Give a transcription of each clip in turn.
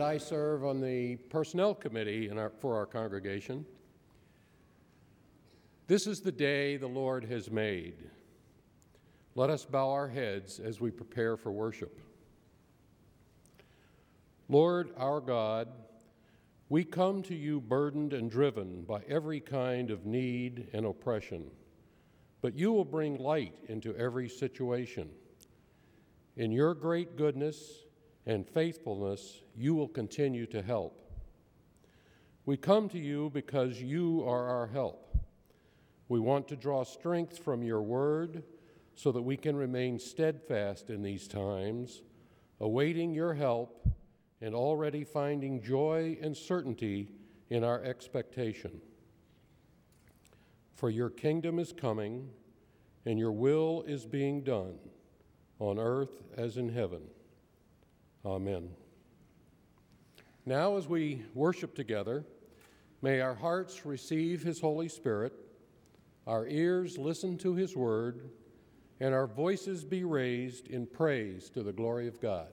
and I serve on the Personnel Committee our, for our congregation. This is the day the Lord has made. Let us bow our heads as we prepare for worship. Lord our God, we come to you burdened and driven by every kind of need and oppression, but you will bring light into every situation. In your great goodness and faithfulness, you will continue to help. We come to you because you are our help. We want to draw strength from your word so that we can remain steadfast in these times, awaiting your help and already finding joy and certainty in our expectation. For your kingdom is coming, and your will is being done, on earth as in heaven. Amen. Now, as we worship together, may our hearts receive His Holy Spirit, our ears listen to His word, and our voices be raised in praise to the glory of God.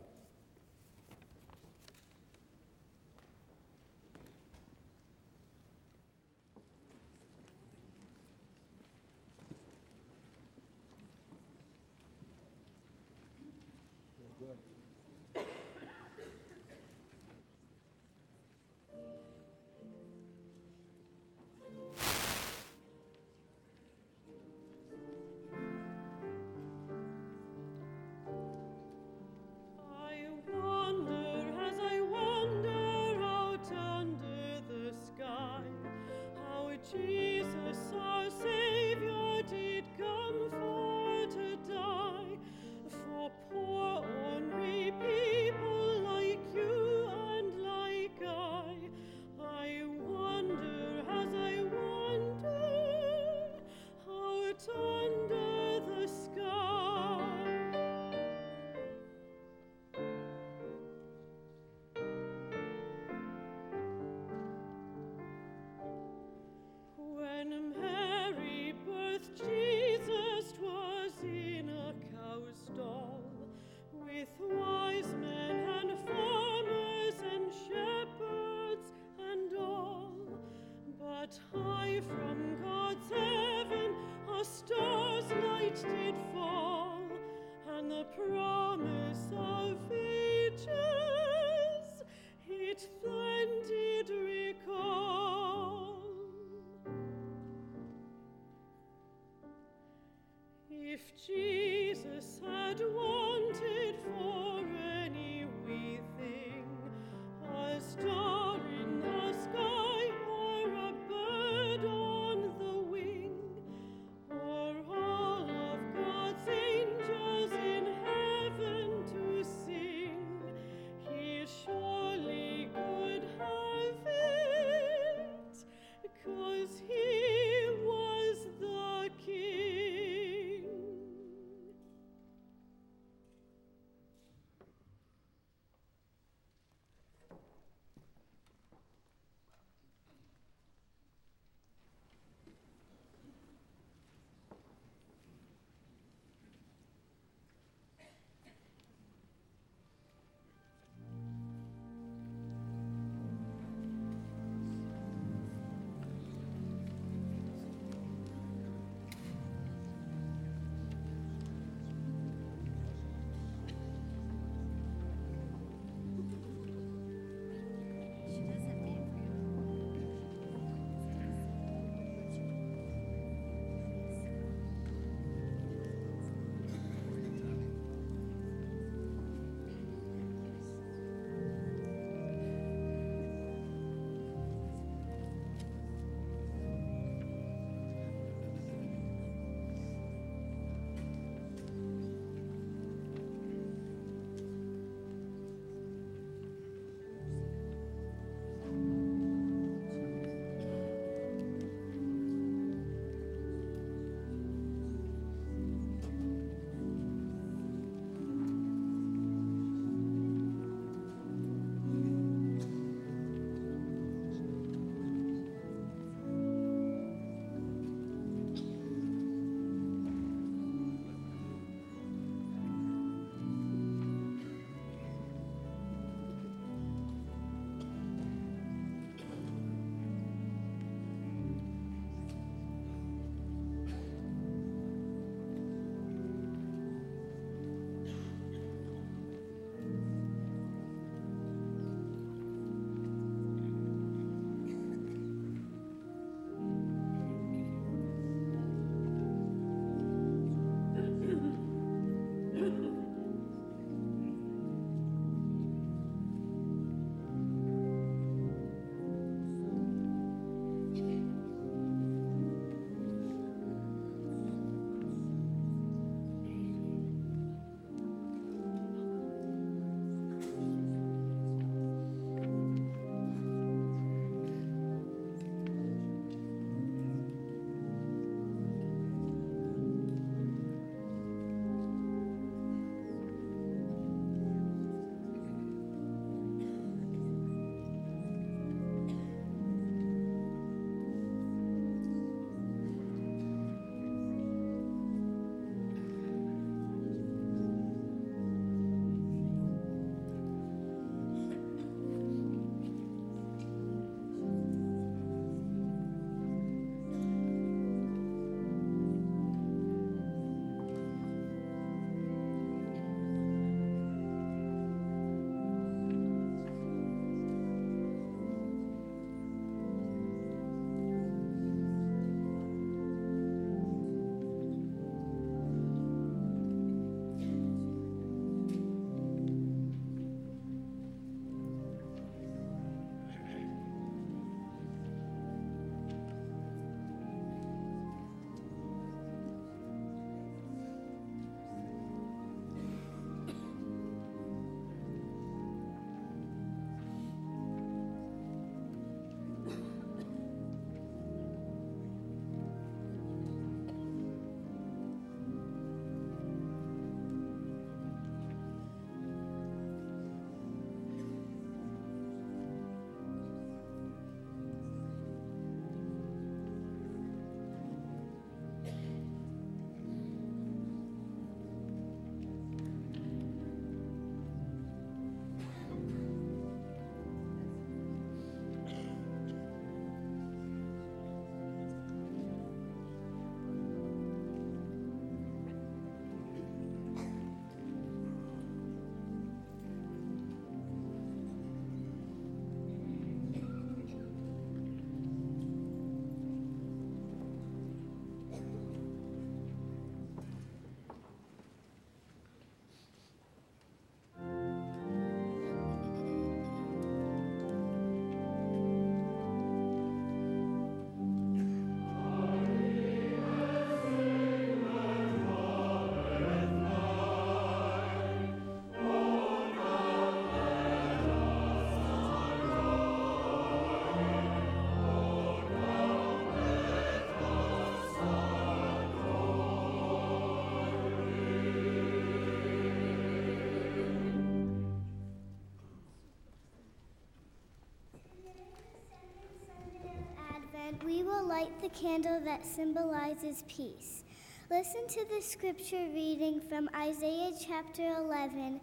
Light the candle that symbolizes peace. Listen to the scripture reading from Isaiah chapter 11,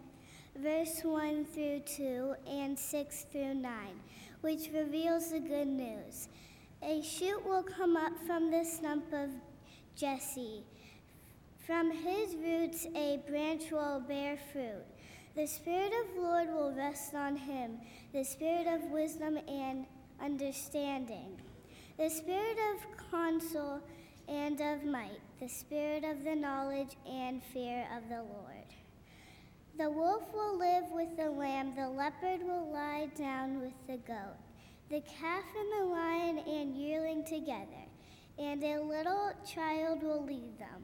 verse 1 through 2 and 6 through 9, which reveals the good news. A shoot will come up from the stump of Jesse. From his roots, a branch will bear fruit. The Spirit of the Lord will rest on him, the Spirit of wisdom and understanding, the Spirit of counsel and of might, the Spirit of the knowledge and fear of the Lord. The wolf will live with the lamb, the leopard will lie down with the goat, the calf and the lion and yearling together, and a little child will lead them.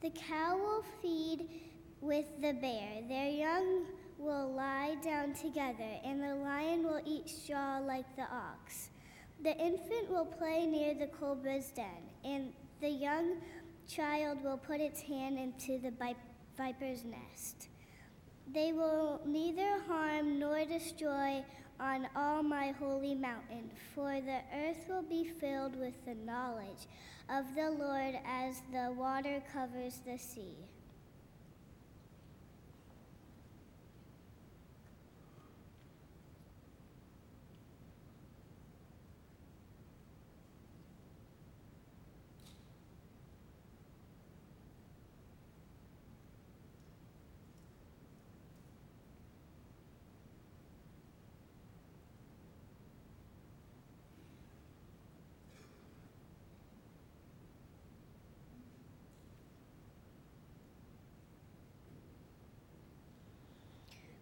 The cow will feed with the bear, their young will lie down together, and the lion will eat straw like the ox. The infant will play near the cobra's den, and the young child will put its hand into the viper's nest. They will neither harm nor destroy on all my holy mountain, for the earth will be filled with the knowledge of the Lord as the water covers the sea.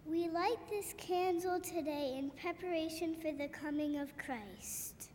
We light this candle today in preparation for the coming of Christ.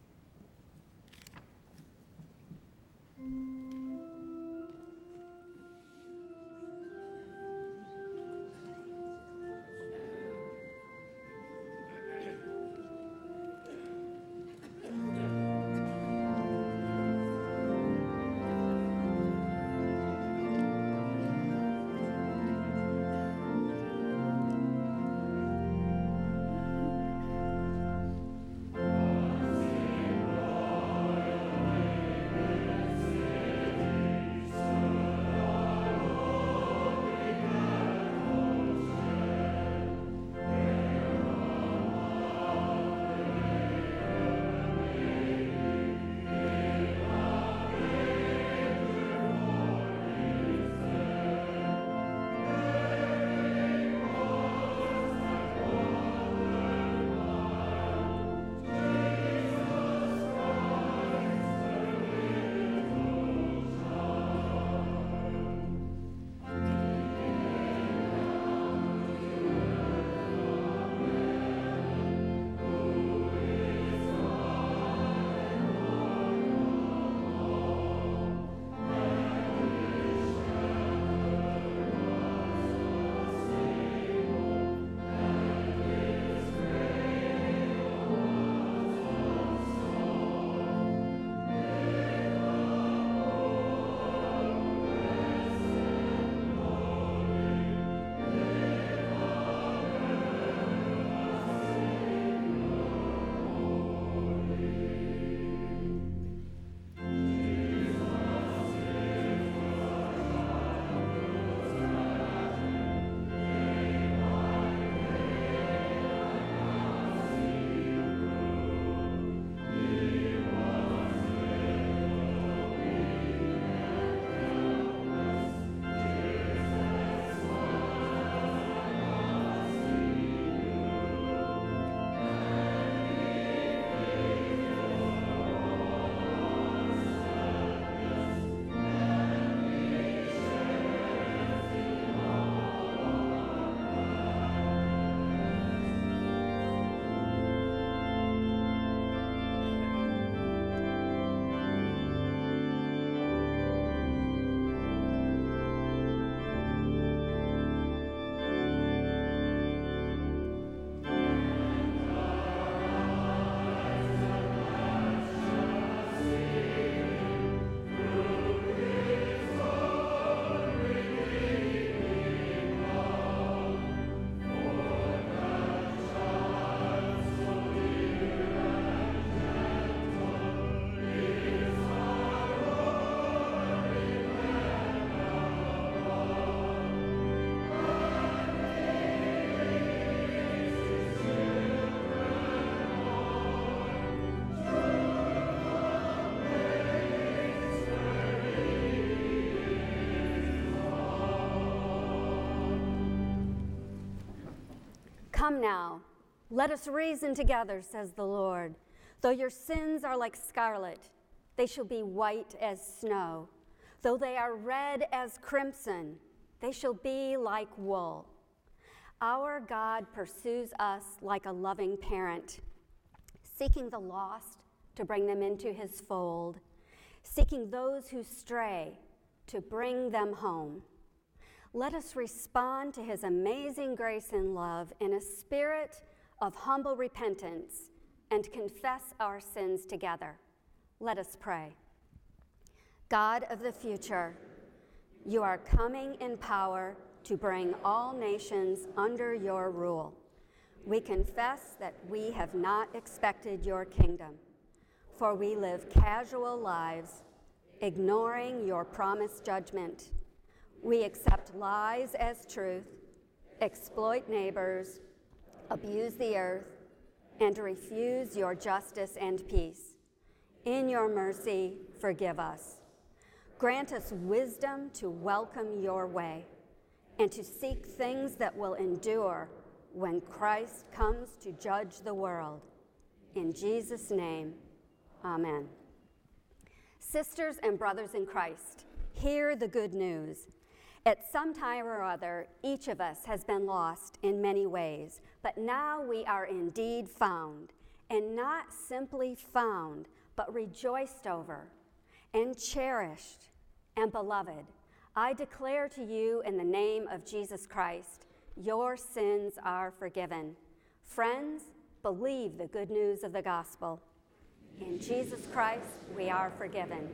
Come now, let us reason together, says the Lord. Though your sins are like scarlet, they shall be white as snow. Though they are red as crimson, they shall be like wool. Our God pursues us like a loving parent, seeking the lost to bring them into his fold, seeking those who stray to bring them home. Let us respond to his amazing grace and love in a spirit of humble repentance and confess our sins together. Let us pray. God of the future, you are coming in power to bring all nations under your rule. We confess that we have not expected your kingdom, for we live casual lives, ignoring your promised judgment. We accept lies as truth, exploit neighbors, abuse the earth, and refuse your justice and peace. In your mercy, forgive us. Grant us wisdom to welcome your way and to seek things that will endure when Christ comes to judge the world. In Jesus' name, amen. Sisters and brothers in Christ, hear the good news. At some time or other, each of us has been lost in many ways, but now we are indeed found, and not simply found, but rejoiced over, and cherished, and beloved. I declare to you in the name of Jesus Christ, your sins are forgiven. Friends, believe the good news of the gospel. In Jesus Christ, we are forgiven.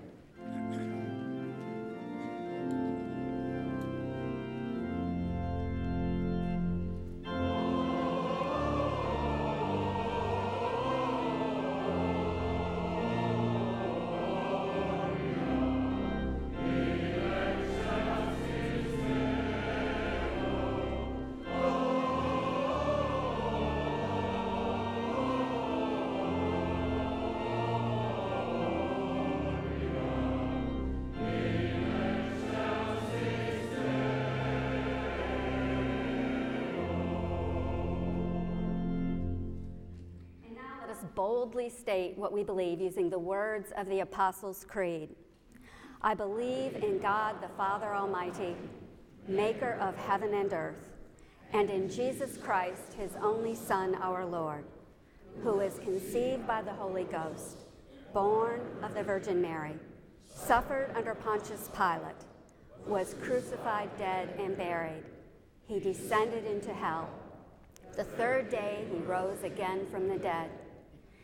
Boldly state what we believe using the words of the Apostles' Creed. I believe in God the Father Almighty, maker of heaven and earth, and in Jesus Christ, his only Son, our Lord, who was conceived by the Holy Ghost, born of the Virgin Mary, suffered under Pontius Pilate, was crucified, dead, and buried. He descended into hell. The third day he rose again from the dead.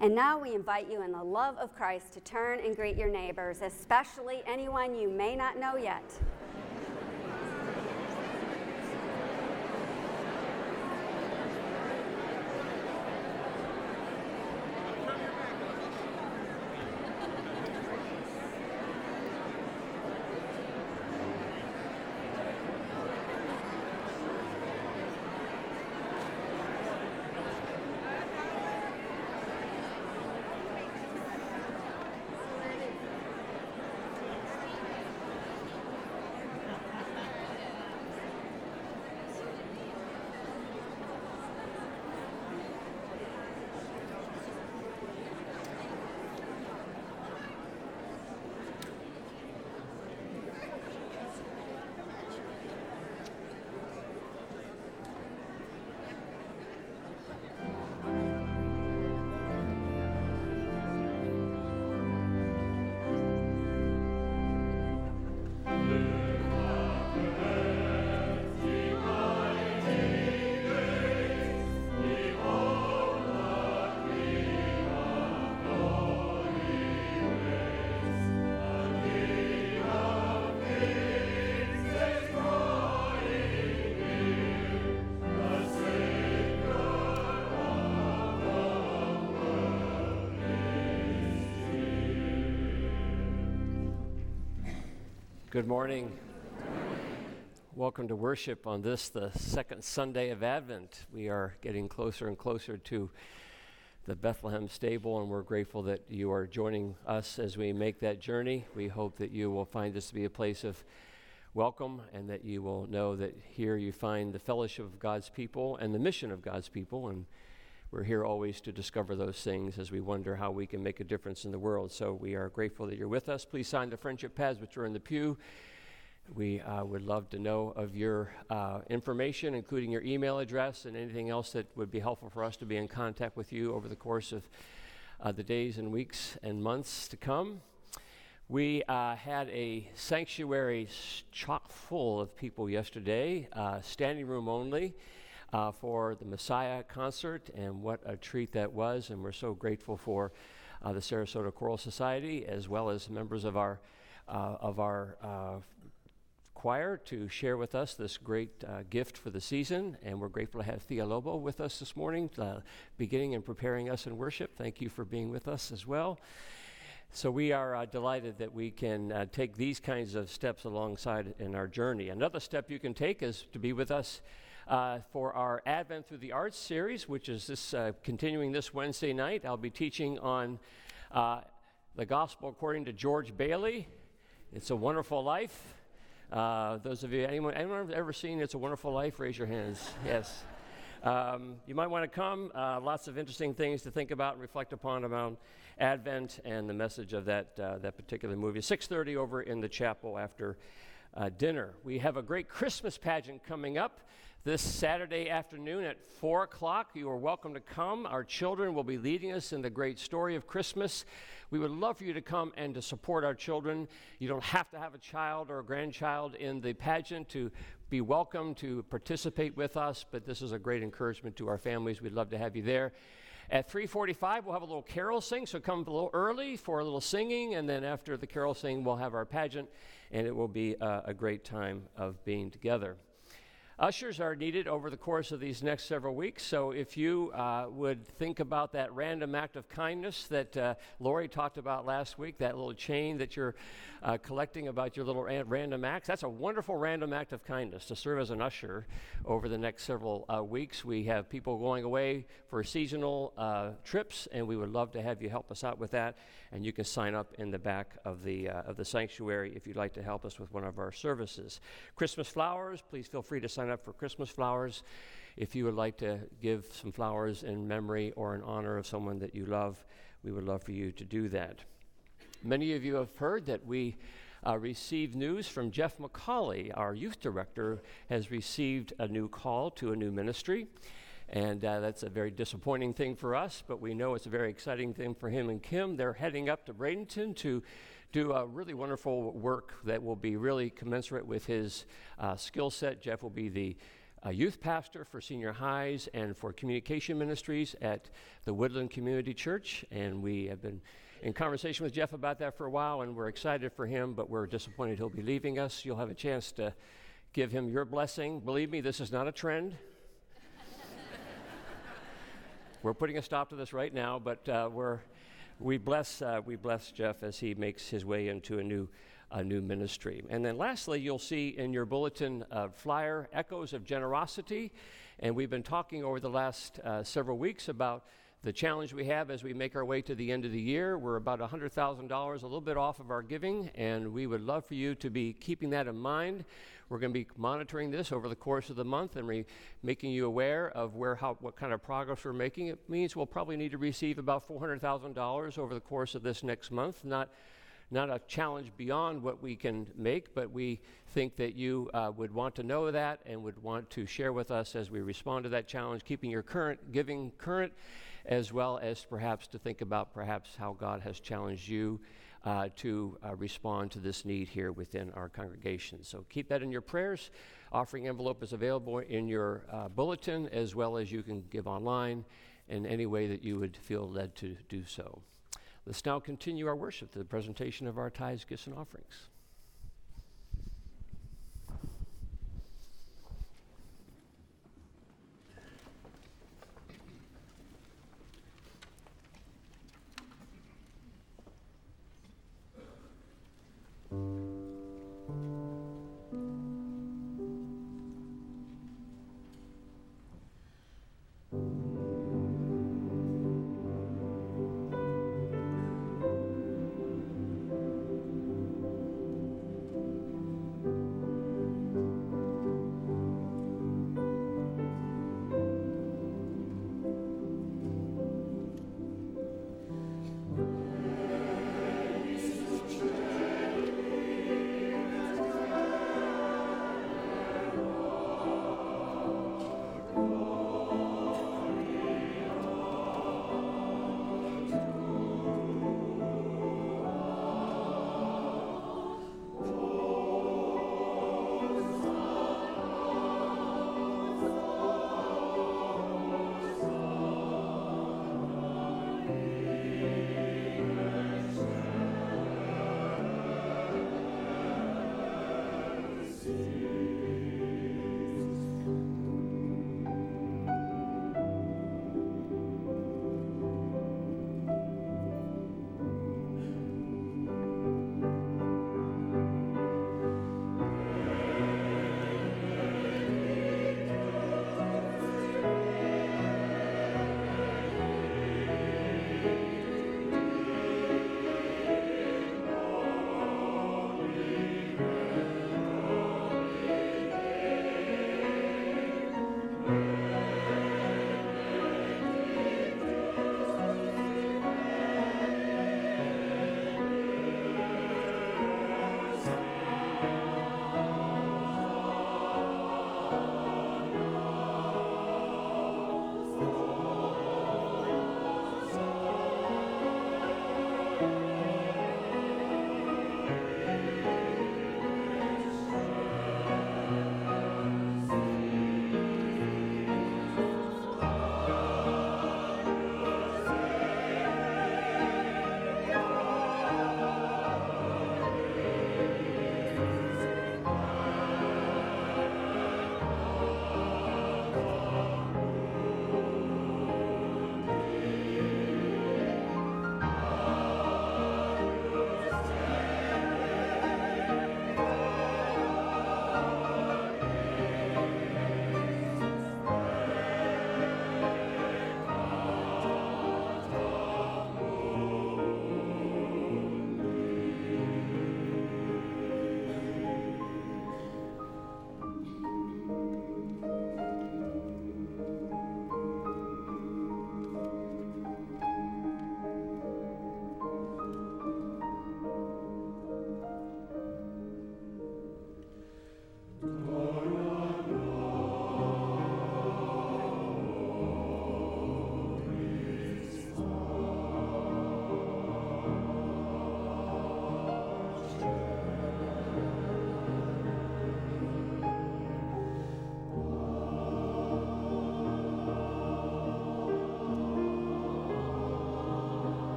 And now we invite you in the love of Christ to turn and greet your neighbors, especially anyone you may not know yet. Good morning. Welcome to worship on this, the second Sunday of Advent. We are getting closer and closer to the Bethlehem stable, and we're grateful that you are joining us as we make that journey. We hope that you will find this to be a place of welcome and that you will know that here you find the fellowship of God's people and the mission of God's people. And we're here always to discover those things as we wonder how we can make a difference in the world. So we are grateful that you're with us. Please sign the friendship pads which are in the pew. We uh, would love to know of your uh, information, including your email address and anything else that would be helpful for us to be in contact with you over the course of uh, the days and weeks and months to come. We uh, had a sanctuary chock full of people yesterday, uh, standing room only uh, for the Messiah concert, and what a treat that was. And we're so grateful for uh, the Sarasota Choral Society as well as members of our uh, of our uh, choir to share with us this great uh, gift for the season. And we're grateful to have Thea Lobo with us this morning, uh, beginning and preparing us in worship. Thank you for being with us as well. So we are uh, delighted that we can uh, take these kinds of steps alongside in our journey. Another step you can take is to be with us uh, for our Advent Through the Arts series, which is this uh, continuing this Wednesday night. I'll be teaching on uh, the Gospel according to George Bailey. It's a Wonderful Life. Uh, those of you, anyone, anyone ever seen It's a Wonderful Life? Raise your hands. yes. Um, you might want to come. Uh, lots of interesting things to think about and reflect upon about Advent and the message of that uh, that particular movie. 6:30 over in the chapel after uh, dinner. We have a great Christmas pageant coming up this Saturday afternoon at 4 o'clock. You are welcome to come. Our children will be leading us in the great story of Christmas. We would love for you to come and to support our children. You don't have to have a child or a grandchild in the pageant to be welcome to participate with us, but this is a great encouragement to our families. We'd love to have you there. At 3:45, we'll have a little carol sing, so come a little early for a little singing, and then after the carol sing, we'll have our pageant, and it will be a, a great time of being together. Ushers are needed over the course of these next several weeks, so if you uh, would think about that random act of kindness that uh, Lori talked about last week, that little chain that you're uh, collecting about your little random acts, that's a wonderful random act of kindness to serve as an usher over the next several uh, weeks. We have people going away for seasonal uh, trips, and we would love to have you help us out with that. And you can sign up in the back of the, uh, of the sanctuary if you'd like to help us with one of our services. Christmas flowers, please feel free to sign up for Christmas flowers. If you would like to give some flowers in memory or in honor of someone that you love, we would love for you to do that. Many of you have heard that we uh, received news from Jeff McCauley, our youth director, has received a new call to a new ministry. And uh, that's a very disappointing thing for us, but we know it's a very exciting thing for him and Kim. They're heading up to Bradenton to do a really wonderful work that will be really commensurate with his uh, skill set. Jeff will be the uh, youth pastor for senior highs and for communication ministries at the Woodland Community Church. And we have been in conversation with Jeff about that for a while, and we're excited for him, but we're disappointed he'll be leaving us. You'll have a chance to give him your blessing. Believe me, this is not a trend. We're putting a stop to this right now, but uh, we're we bless, uh, we bless Jeff as he makes his way into a new, a new ministry. And then lastly, you'll see in your bulletin uh, flyer Echoes of Generosity. And we've been talking over the last uh, several weeks about the challenge we have as we make our way to the end of the year. We're about $100,000, a little bit off of our giving, and we would love for you to be keeping that in mind. We're going to be monitoring this over the course of the month and re- making you aware of where, how, what kind of progress we're making. It means we'll probably need to receive about $400,000 over the course of this next month. Not, not a challenge beyond what we can make, but we think that you uh, would want to know that and would want to share with us as we respond to that challenge, keeping your current giving current, as well as perhaps to think about perhaps how God has challenged you uh, to uh, respond to this need here within our congregation. So keep that in your prayers. Offering envelope is available in your uh, bulletin as well as you can give online in any way that you would feel led to do so. Let's now continue our worship, to the presentation of our tithes, gifts, and offerings.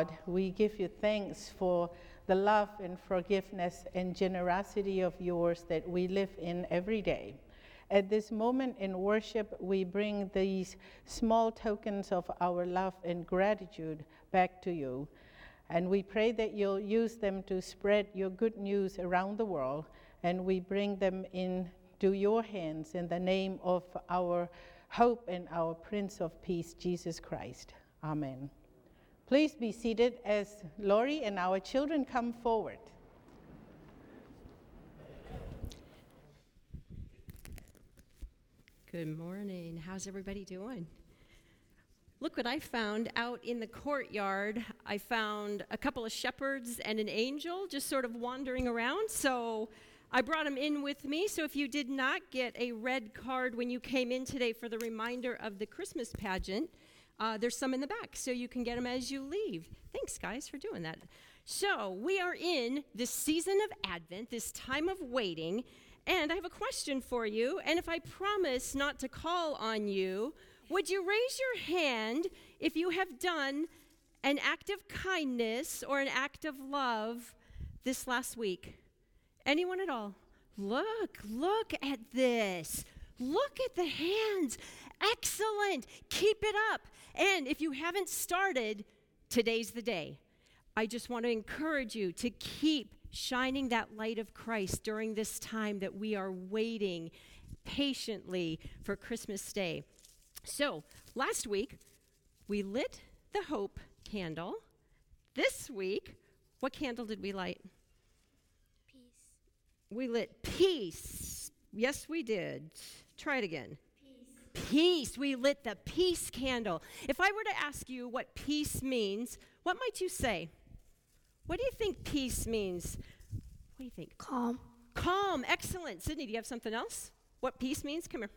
God, we give you thanks for the love and forgiveness and generosity of yours that we live in every day. At this moment in worship, we bring these small tokens of our love and gratitude back to you. And we pray that you'll use them to spread your good news around the world. And we bring them into your hands in the name of our hope and our Prince of Peace, Jesus Christ. Amen. Please be seated as Lori and our children come forward. Good morning. How's everybody doing? Look what I found out in the courtyard. I found a couple of shepherds and an angel just sort of wandering around. So I brought them in with me. So if you did not get a red card when you came in today for the reminder of the Christmas pageant, uh, there's some in the back, so you can get them as you leave. Thanks, guys, for doing that. So, we are in this season of Advent, this time of waiting, and I have a question for you. And if I promise not to call on you, would you raise your hand if you have done an act of kindness or an act of love this last week? Anyone at all? Look, look at this. Look at the hands. Excellent. Keep it up. And if you haven't started, today's the day. I just want to encourage you to keep shining that light of Christ during this time that we are waiting patiently for Christmas Day. So, last week, we lit the hope candle. This week, what candle did we light? Peace. We lit peace. Yes, we did. Try it again peace. We lit the peace candle. If I were to ask you what peace means, what might you say? What do you think peace means? What do you think? Calm. Calm. Excellent. Sydney, do you have something else? What peace means? Come here.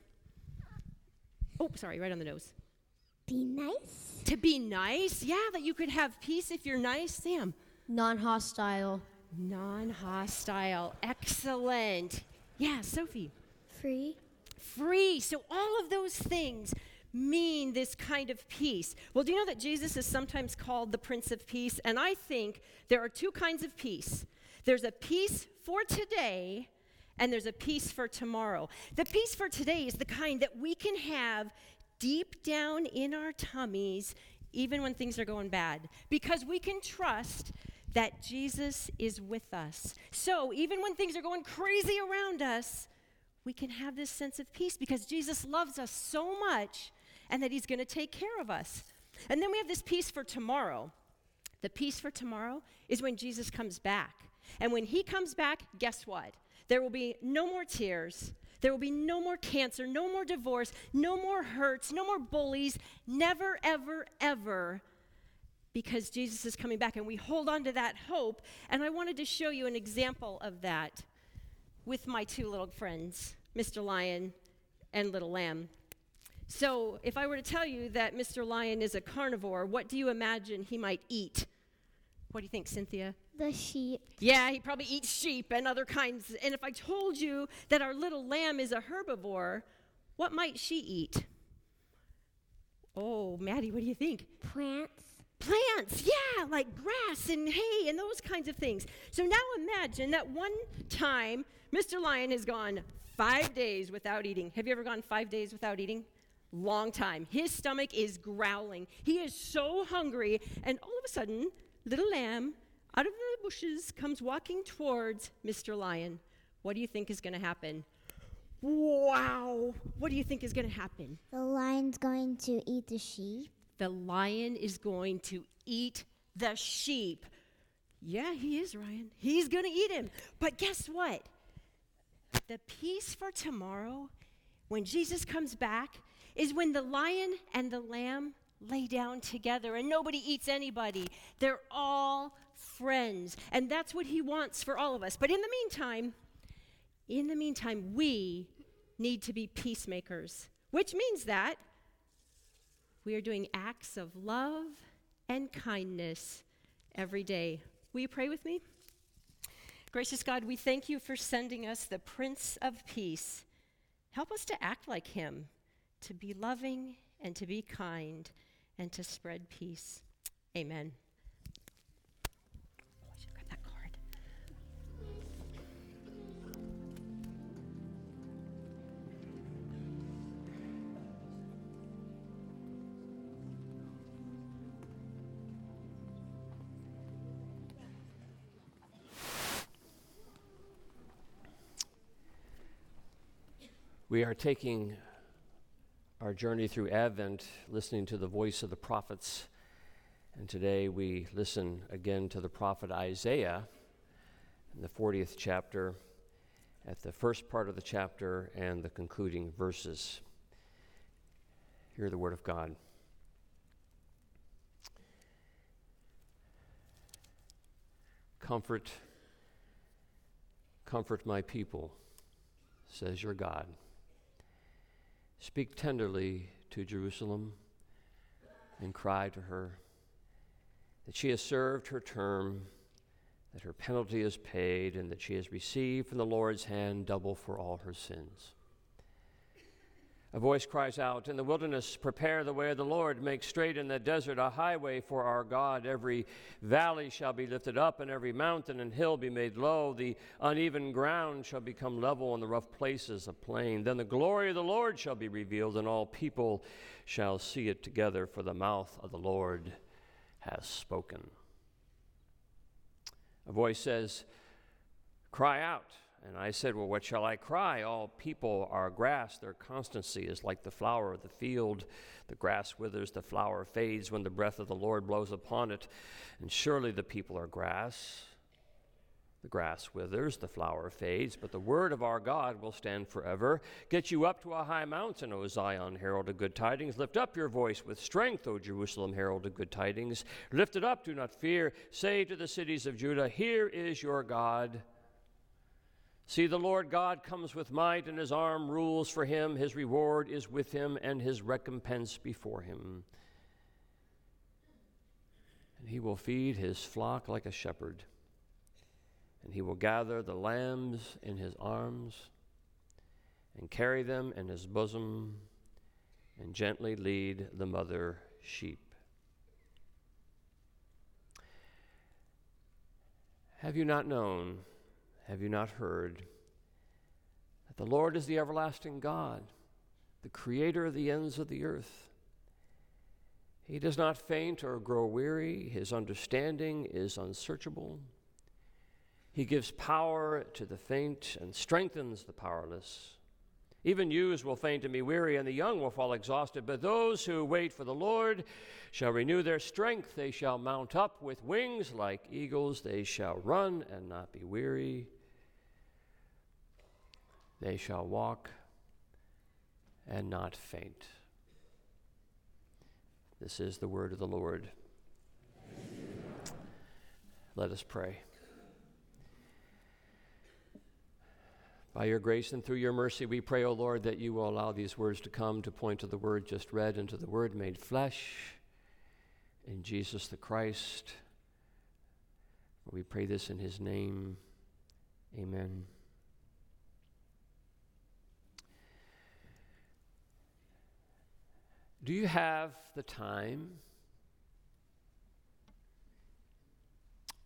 Oh, sorry, right on the nose. Be nice. To be nice? Yeah, that you could have peace if you're nice. Sam. Non hostile. Non hostile. Excellent. Yeah, Sophie. Free. Free. So all of those things mean this kind of peace. Well, do you know that Jesus is sometimes called the Prince of Peace? And I think there are two kinds of peace there's a peace for today, and there's a peace for tomorrow. The peace for today is the kind that we can have deep down in our tummies, even when things are going bad, because we can trust that Jesus is with us. So even when things are going crazy around us, we can have this sense of peace because Jesus loves us so much and that He's going to take care of us. And then we have this peace for tomorrow. The peace for tomorrow is when Jesus comes back. And when He comes back, guess what? There will be no more tears. There will be no more cancer, no more divorce, no more hurts, no more bullies, never, ever, ever, because Jesus is coming back. And we hold on to that hope. And I wanted to show you an example of that with my two little friends, Mr. Lion and Little Lamb. So, if I were to tell you that Mr. Lion is a carnivore, what do you imagine he might eat? What do you think, Cynthia? The sheep. Yeah, he probably eats sheep and other kinds. And if I told you that our little lamb is a herbivore, what might she eat? Oh, Maddie, what do you think? Plants. Plants, yeah, like grass and hay and those kinds of things. So now imagine that one time Mr. Lion has gone five days without eating. Have you ever gone five days without eating? Long time. His stomach is growling. He is so hungry, and all of a sudden, little lamb out of the bushes comes walking towards Mr. Lion. What do you think is going to happen? Wow. What do you think is going to happen? The lion's going to eat the sheep. The lion is going to eat the sheep. Yeah, he is, Ryan. He's going to eat him. But guess what? The peace for tomorrow, when Jesus comes back, is when the lion and the lamb lay down together and nobody eats anybody. They're all friends. And that's what he wants for all of us. But in the meantime, in the meantime, we need to be peacemakers, which means that we are doing acts of love and kindness every day. Will you pray with me? Gracious God, we thank you for sending us the Prince of Peace. Help us to act like him, to be loving and to be kind and to spread peace. Amen. We are taking our journey through Advent, listening to the voice of the prophets. And today we listen again to the prophet Isaiah in the 40th chapter, at the first part of the chapter and the concluding verses. Hear the word of God. Comfort, comfort my people, says your God. Speak tenderly to Jerusalem and cry to her that she has served her term, that her penalty is paid, and that she has received from the Lord's hand double for all her sins. A voice cries out in the wilderness, Prepare the way of the Lord, make straight in the desert a highway for our God. Every valley shall be lifted up, and every mountain and hill be made low. The uneven ground shall become level, and the rough places a plain. Then the glory of the Lord shall be revealed, and all people shall see it together, for the mouth of the Lord has spoken. A voice says, Cry out. And I said, Well, what shall I cry? All people are grass. Their constancy is like the flower of the field. The grass withers, the flower fades when the breath of the Lord blows upon it. And surely the people are grass. The grass withers, the flower fades, but the word of our God will stand forever. Get you up to a high mountain, O Zion, herald of good tidings. Lift up your voice with strength, O Jerusalem, herald of good tidings. Lift it up, do not fear. Say to the cities of Judah, Here is your God. See, the Lord God comes with might, and his arm rules for him. His reward is with him, and his recompense before him. And he will feed his flock like a shepherd, and he will gather the lambs in his arms, and carry them in his bosom, and gently lead the mother sheep. Have you not known? Have you not heard that the Lord is the everlasting God, the creator of the ends of the earth? He does not faint or grow weary, his understanding is unsearchable. He gives power to the faint and strengthens the powerless. Even youths will faint and be weary, and the young will fall exhausted. But those who wait for the Lord shall renew their strength. They shall mount up with wings like eagles. They shall run and not be weary. They shall walk and not faint. This is the word of the Lord. Let us pray. By your grace and through your mercy, we pray, O Lord, that you will allow these words to come to point to the word just read and to the word made flesh in Jesus the Christ. We pray this in his name. Amen. Do you have the time?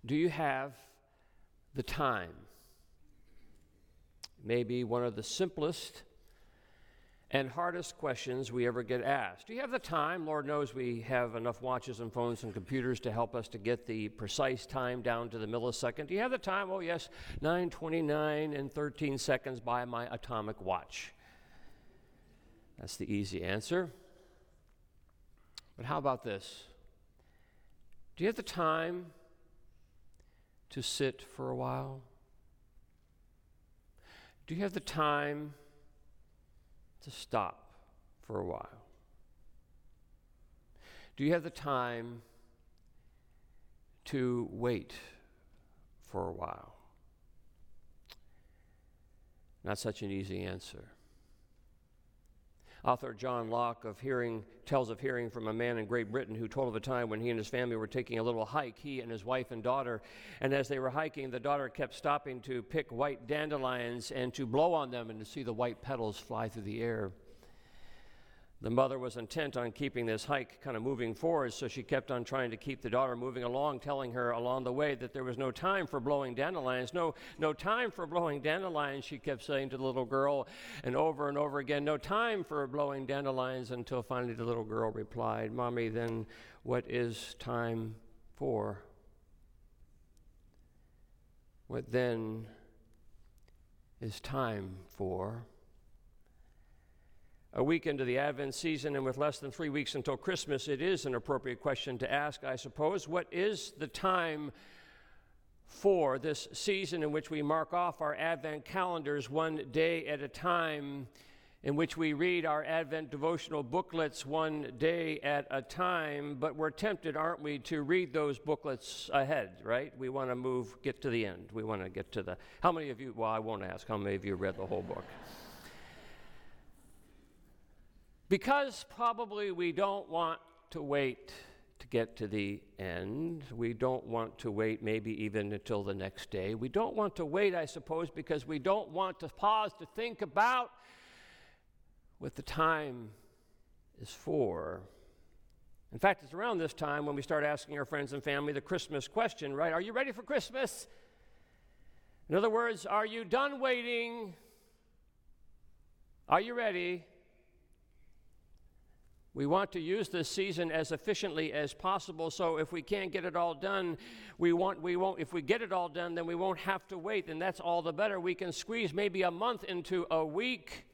Do you have the time? Maybe one of the simplest and hardest questions we ever get asked. Do you have the time? Lord knows we have enough watches and phones and computers to help us to get the precise time down to the millisecond. Do you have the time? Oh, yes, 9:29 and 13 seconds by my atomic watch. That's the easy answer. But how about this? Do you have the time to sit for a while? Do you have the time to stop for a while? Do you have the time to wait for a while? Not such an easy answer. Author John Locke of hearing tells of hearing from a man in Great Britain who told of a time when he and his family were taking a little hike, he and his wife and daughter. And as they were hiking, the daughter kept stopping to pick white dandelions and to blow on them and to see the white petals fly through the air. The mother was intent on keeping this hike kind of moving forward, so she kept on trying to keep the daughter moving along, telling her along the way that there was no time for blowing dandelions. No, no time for blowing dandelions, she kept saying to the little girl, and over and over again, no time for blowing dandelions, until finally the little girl replied, Mommy, then what is time for? What then is time for? A week into the Advent season and with less than three weeks until Christmas, it is an appropriate question to ask, I suppose. What is the time for this season in which we mark off our Advent calendars one day at a time, in which we read our Advent devotional booklets one day at a time? But we're tempted, aren't we, to read those booklets ahead, right? We want to move, get to the end. We want to get to the. How many of you, well, I won't ask, how many of you read the whole book? Because probably we don't want to wait to get to the end. We don't want to wait maybe even until the next day. We don't want to wait, I suppose, because we don't want to pause to think about what the time is for. In fact, it's around this time when we start asking our friends and family the Christmas question, right? Are you ready for Christmas? In other words, are you done waiting? Are you ready? We want to use this season as efficiently as possible. So if we can't get it all done, we want we won't if we get it all done, then we won't have to wait, and that's all the better. We can squeeze maybe a month into a week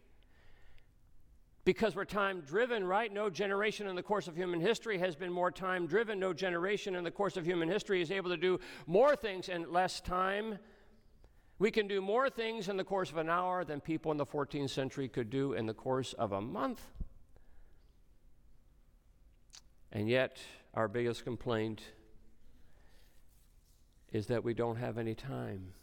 because we're time driven, right? No generation in the course of human history has been more time driven. No generation in the course of human history is able to do more things in less time. We can do more things in the course of an hour than people in the 14th century could do in the course of a month. And yet, our biggest complaint is that we don't have any time.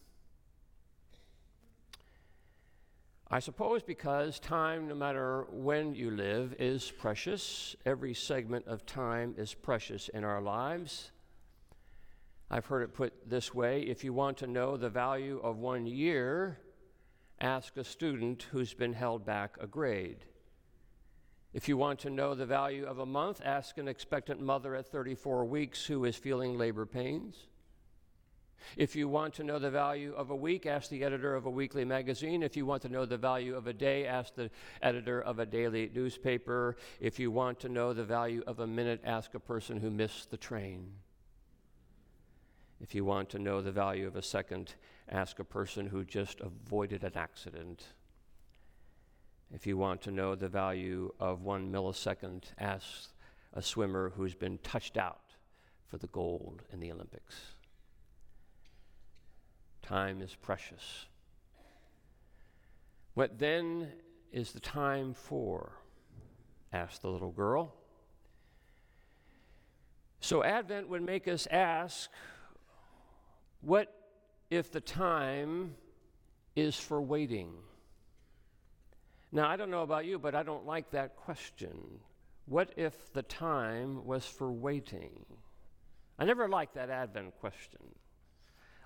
I suppose because time, no matter when you live, is precious. Every segment of time is precious in our lives. I've heard it put this way if you want to know the value of one year, ask a student who's been held back a grade. If you want to know the value of a month, ask an expectant mother at 34 weeks who is feeling labor pains. If you want to know the value of a week, ask the editor of a weekly magazine. If you want to know the value of a day, ask the editor of a daily newspaper. If you want to know the value of a minute, ask a person who missed the train. If you want to know the value of a second, ask a person who just avoided an accident. If you want to know the value of one millisecond, ask a swimmer who's been touched out for the gold in the Olympics. Time is precious. What then is the time for? asked the little girl. So Advent would make us ask what if the time is for waiting? Now, I don't know about you, but I don't like that question. What if the time was for waiting? I never liked that Advent question.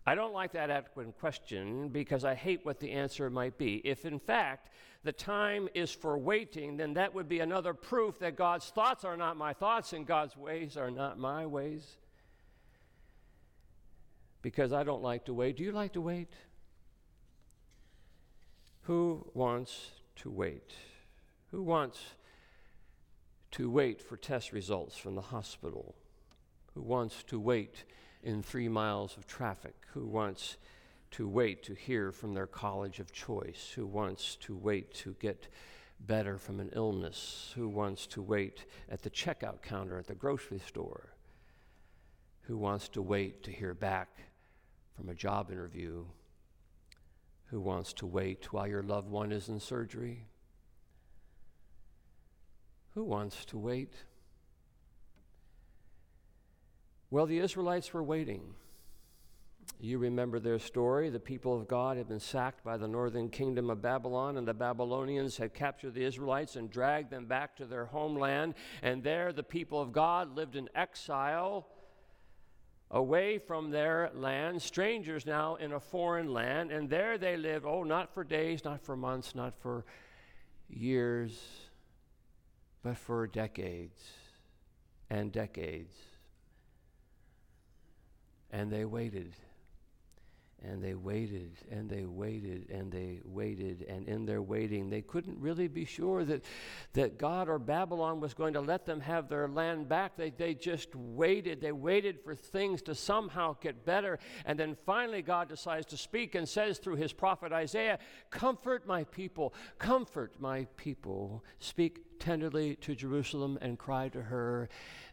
I don't like that Advent question because I hate what the answer might be. If, in fact, the time is for waiting, then that would be another proof that God's thoughts are not my thoughts and God's ways are not my ways. Because I don't like to wait. Do you like to wait? Who wants to wait? Who wants to wait for test results from the hospital? Who wants to wait in three miles of traffic? Who wants to wait to hear from their college of choice? Who wants to wait to get better from an illness? Who wants to wait at the checkout counter at the grocery store? Who wants to wait to hear back from a job interview? Who wants to wait while your loved one is in surgery? Who wants to wait? Well, the Israelites were waiting. You remember their story. The people of God had been sacked by the northern kingdom of Babylon, and the Babylonians had captured the Israelites and dragged them back to their homeland. And there, the people of God lived in exile away from their land, strangers now in a foreign land, and there they lived, oh, not for days, not for months, not for years, but for decades and decades. And they waited and they waited and they waited and they waited. And in their waiting, they couldn't really be sure that, that God or Babylon was going to let them have their land back. They, they just waited. They waited for things to somehow get better. And then finally, God decides to speak and says through his prophet Isaiah, Comfort my people, comfort my people. Speak tenderly to Jerusalem and cry to her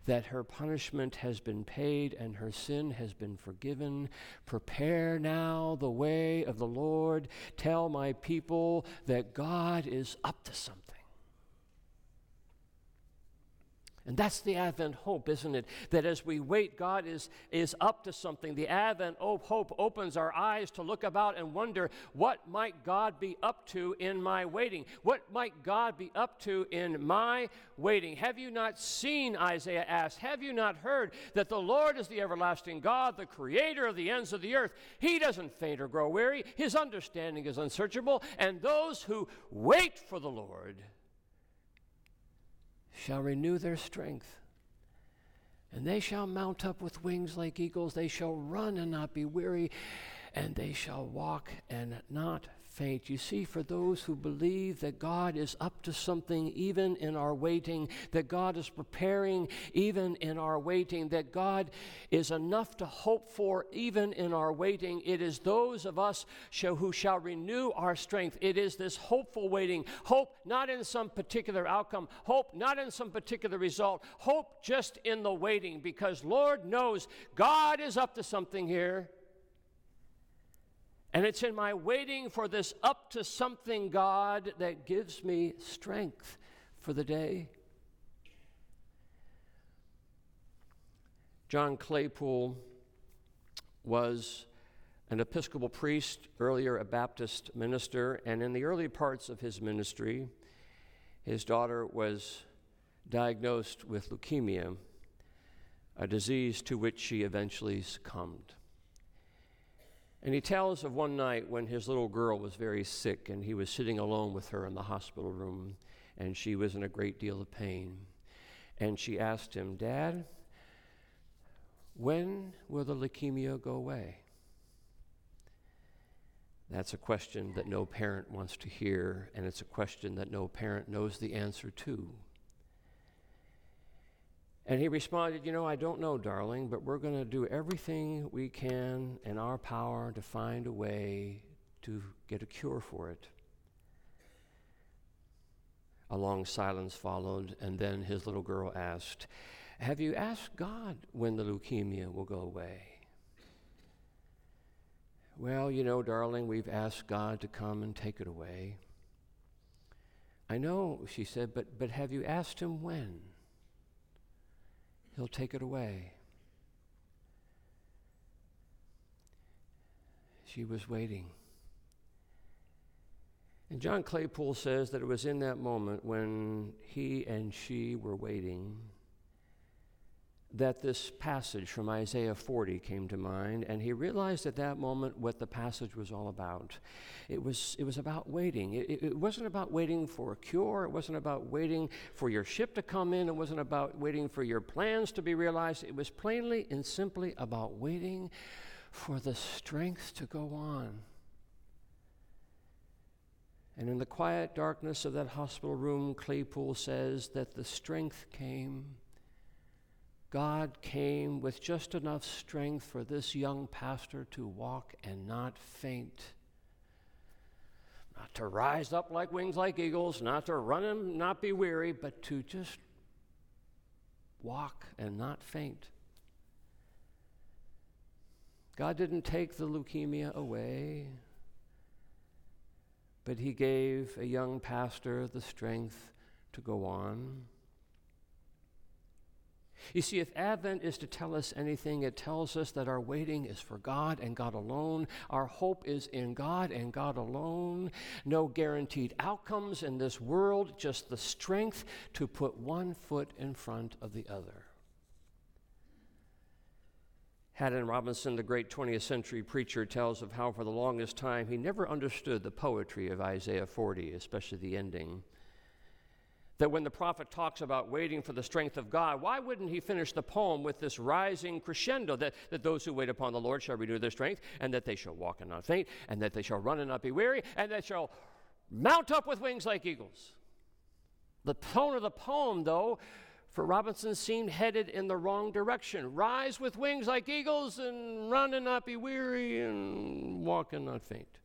that her punishment has been paid and her sin has been forgiven. Prepare now the way of the Lord. Tell my people that God is up to something. And that's the Advent hope, isn't it? That as we wait, God is, is up to something. The Advent hope opens our eyes to look about and wonder what might God be up to in my waiting? What might God be up to in my waiting? Have you not seen, Isaiah asked, have you not heard that the Lord is the everlasting God, the creator of the ends of the earth? He doesn't faint or grow weary, his understanding is unsearchable, and those who wait for the Lord shall renew their strength. And they shall mount up with wings like eagles. They shall run and not be weary, and they shall walk and not faint. You see, for those who believe that God is up to something even in our waiting, that God is preparing even in our waiting, that God is enough to hope for even in our waiting, it is those of us shall, who shall renew our strength. It is this hopeful waiting. Hope not in some particular outcome, hope not in some particular result, hope just in the waiting, because Lord knows God is up to something here. And it's in my waiting for this up to something God that gives me strength for the day. John Claypool was an Episcopal priest, earlier a Baptist minister, and in the early parts of his ministry, his daughter was diagnosed with leukemia, a disease to which she eventually succumbed. And he tells of one night when his little girl was very sick and he was sitting alone with her in the hospital room and she was in a great deal of pain. And she asked him, Dad, when will the leukemia go away? That's a question that no parent wants to hear, and it's a question that no parent knows the answer to. And he responded, You know, I don't know, darling, but we're going to do everything we can in our power to find a way to get a cure for it. A long silence followed, and then his little girl asked, Have you asked God when the leukemia will go away? Well, you know, darling, we've asked God to come and take it away. I know, she said, but, but have you asked him when? He'll take it away. She was waiting. And John Claypool says that it was in that moment when he and she were waiting that this passage from Isaiah 40 came to mind, and he realized at that moment what the passage was all about. It was, it was about waiting. It, it wasn't about waiting for a cure, it wasn't about waiting for your ship to come in, it wasn't about waiting for your plans to be realized. It was plainly and simply about waiting for the strength to go on. And in the quiet darkness of that hospital room, Claypool says that the strength came God came with just enough strength for this young pastor to walk and not faint. Not to rise up like wings like eagles, not to run and not be weary, but to just walk and not faint. God didn't take the leukemia away, but He gave a young pastor the strength to go on. You see, if Advent is to tell us anything, it tells us that our waiting is for God and God alone. Our hope is in God and God alone. No guaranteed outcomes in this world, just the strength to put one foot in front of the other. Haddon Robinson, the great 20th century preacher, tells of how for the longest time he never understood the poetry of Isaiah 40, especially the ending that when the prophet talks about waiting for the strength of God, why wouldn't he finish the poem with this rising crescendo that, that those who wait upon the Lord shall renew their strength, and that they shall walk and not faint, and that they shall run and not be weary, and that shall mount up with wings like eagles? The tone of the poem, though, for Robinson seemed headed in the wrong direction. Rise with wings like eagles, and run and not be weary, and walk and not faint.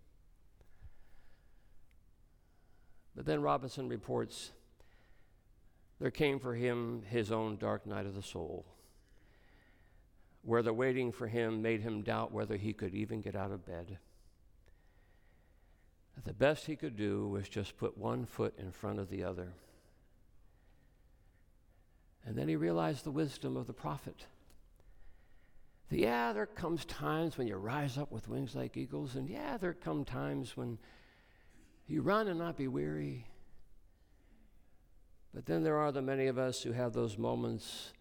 But then Robinson reports there came for him his own dark night of the soul, where the waiting for him made him doubt whether he could even get out of bed. The best he could do was just put one foot in front of the other. And then he realized the wisdom of the prophet. That, yeah, there comes times when you rise up with wings like eagles, and yeah, there come times when you run and not be weary. But then there are the many of us who have those moments,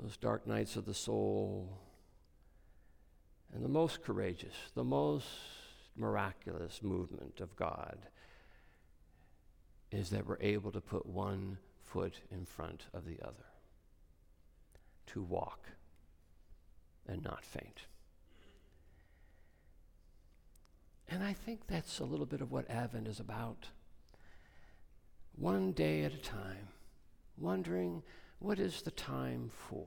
those dark nights of the soul. And the most courageous, the most miraculous movement of God is that we're able to put one foot in front of the other, to walk and not faint. And I think that's a little bit of what Advent is about one day at a time, wondering what is the time for?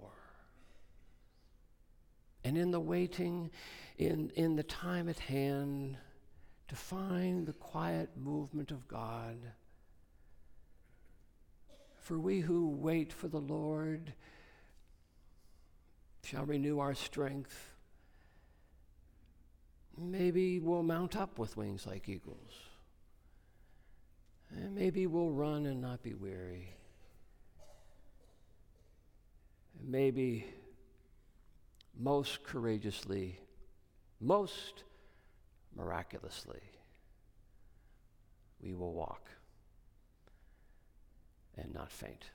And in the waiting, in, in the time at hand, to find the quiet movement of God. For we who wait for the Lord shall renew our strength. Maybe we'll mount up with wings like eagles. And maybe we'll run and not be weary. And maybe most courageously, most miraculously, we will walk and not faint.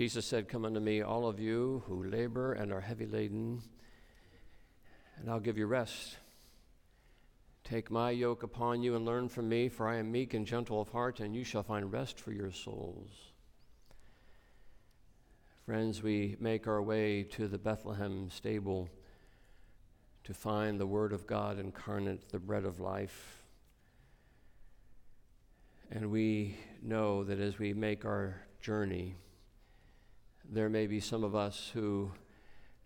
Jesus said, Come unto me, all of you who labor and are heavy laden, and I'll give you rest. Take my yoke upon you and learn from me, for I am meek and gentle of heart, and you shall find rest for your souls. Friends, we make our way to the Bethlehem stable to find the Word of God incarnate, the bread of life. And we know that as we make our journey, there may be some of us who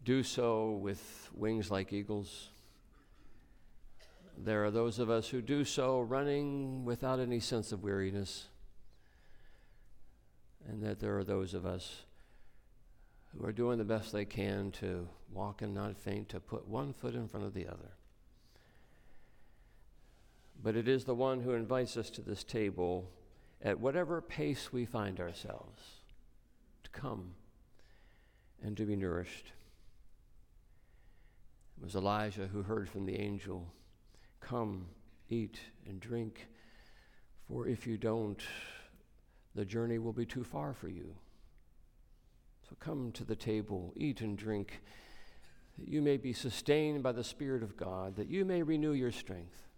do so with wings like eagles. There are those of us who do so running without any sense of weariness. And that there are those of us who are doing the best they can to walk and not faint, to put one foot in front of the other. But it is the one who invites us to this table at whatever pace we find ourselves to come and to be nourished. It was Elijah who heard from the angel, Come, eat and drink, for if you don't, the journey will be too far for you. So come to the table, eat and drink, that you may be sustained by the Spirit of God, that you may renew your strength,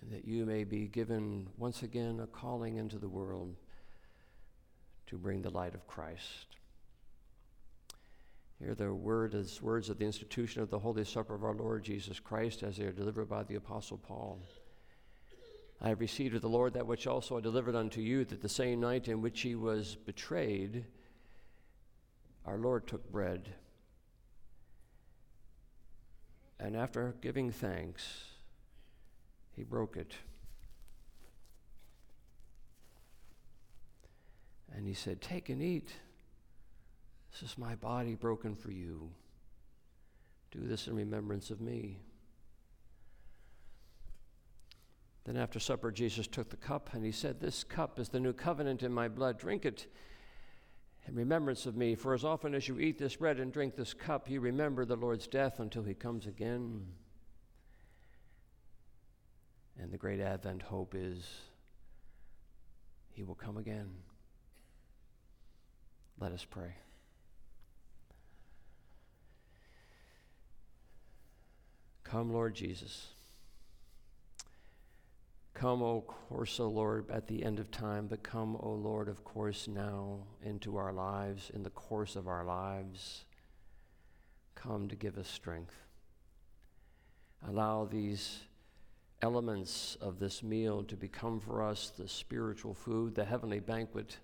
and that you may be given once again a calling into the world to bring the light of Christ. Hear the word as words of the institution of the Holy Supper of our Lord Jesus Christ as they are delivered by the Apostle Paul. I have received of the Lord that which also I delivered unto you, that the same night in which he was betrayed, our Lord took bread. And after giving thanks, he broke it. And he said, Take and eat. This is my body broken for you. Do this in remembrance of me. Then after supper, Jesus took the cup and he said, This cup is the new covenant in my blood. Drink it in remembrance of me. For as often as you eat this bread and drink this cup, you remember the Lord's death until he comes again. And the great Advent hope is he will come again. Let us pray. Come, Lord Jesus. Come, O course, O Lord, at the end of time, but come, O Lord, of course, now into our lives, in the course of our lives. Come to give us strength. Allow these elements of this meal to become for us the spiritual food, the heavenly banquet,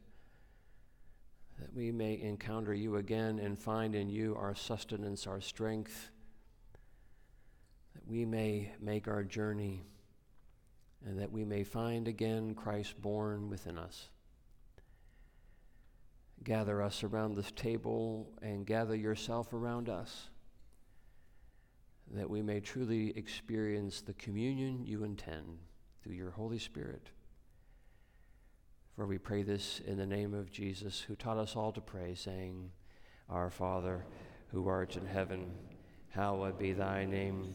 that we may encounter you again and find in you our sustenance, our strength we may make our journey and that we may find again Christ born within us. Gather us around this table and gather yourself around us, that we may truly experience the communion you intend through your Holy Spirit. For we pray this in the name of Jesus, who taught us all to pray, saying, Our Father, who art in heaven, hallowed be thy name.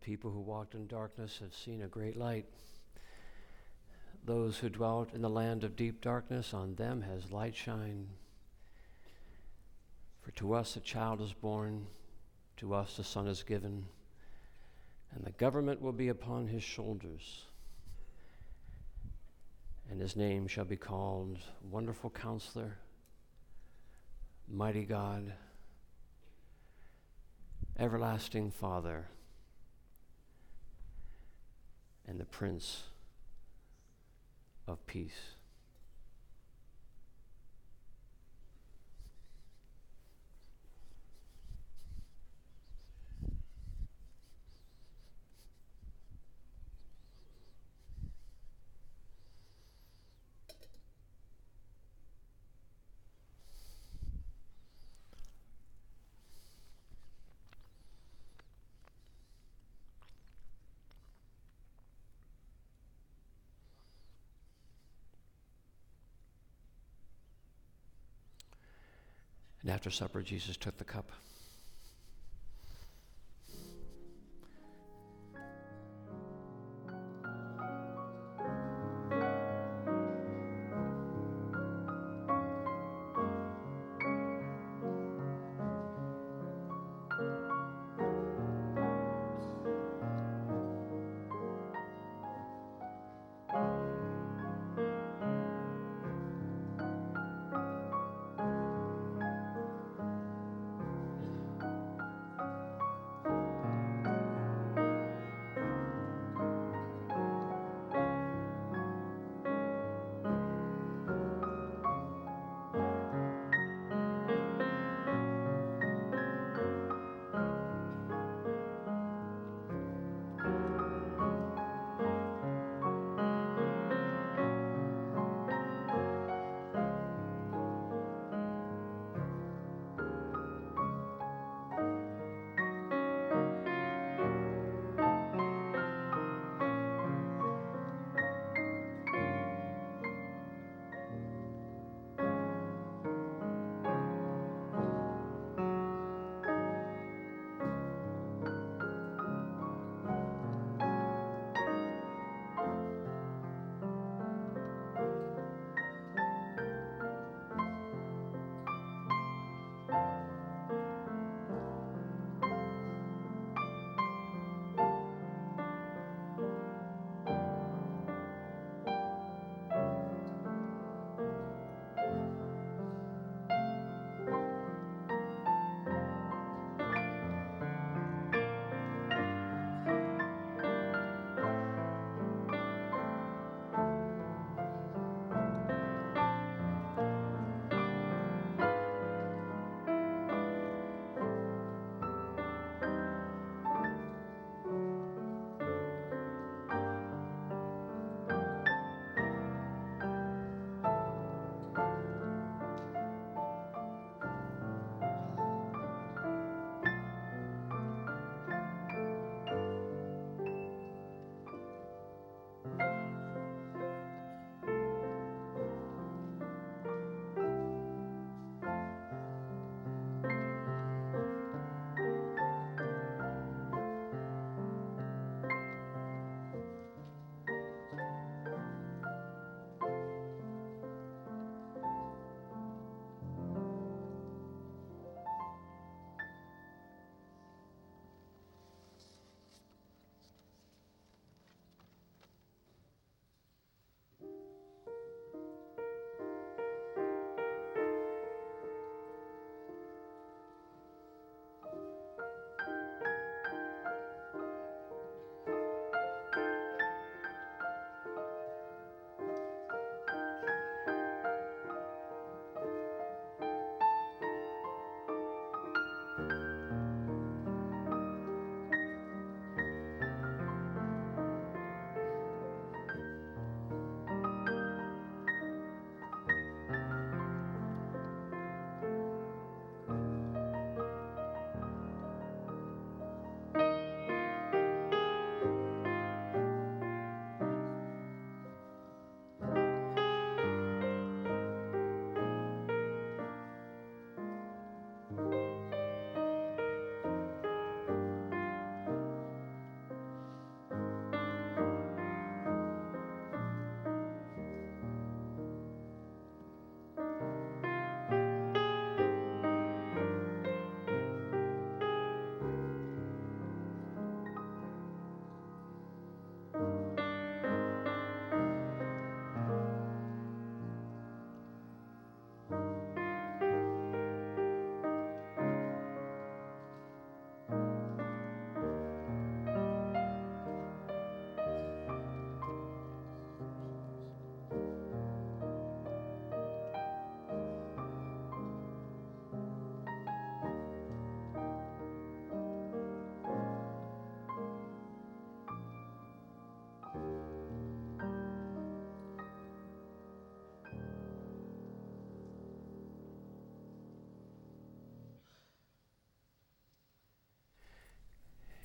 People who walked in darkness have seen a great light. Those who dwelt in the land of deep darkness, on them has light shined. For to us a child is born, to us a son is given, and the government will be upon his shoulders. And his name shall be called Wonderful Counselor, Mighty God, Everlasting Father, and the Prince of Peace. And after supper, Jesus took the cup.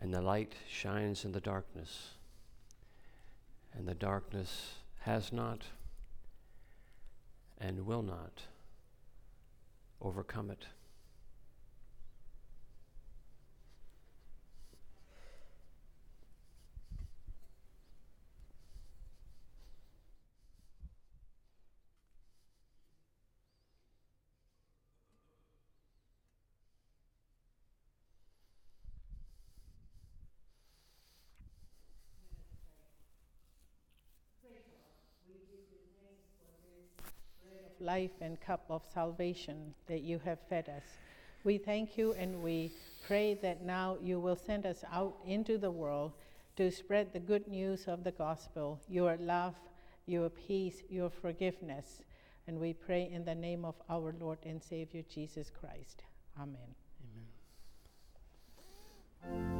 And the light shines in the darkness, and the darkness has not and will not overcome it. Life and cup of salvation that you have fed us. We thank you and we pray that now you will send us out into the world to spread the good news of the gospel, your love, your peace, your forgiveness. And we pray in the name of our Lord and Savior Jesus Christ. Amen. Amen.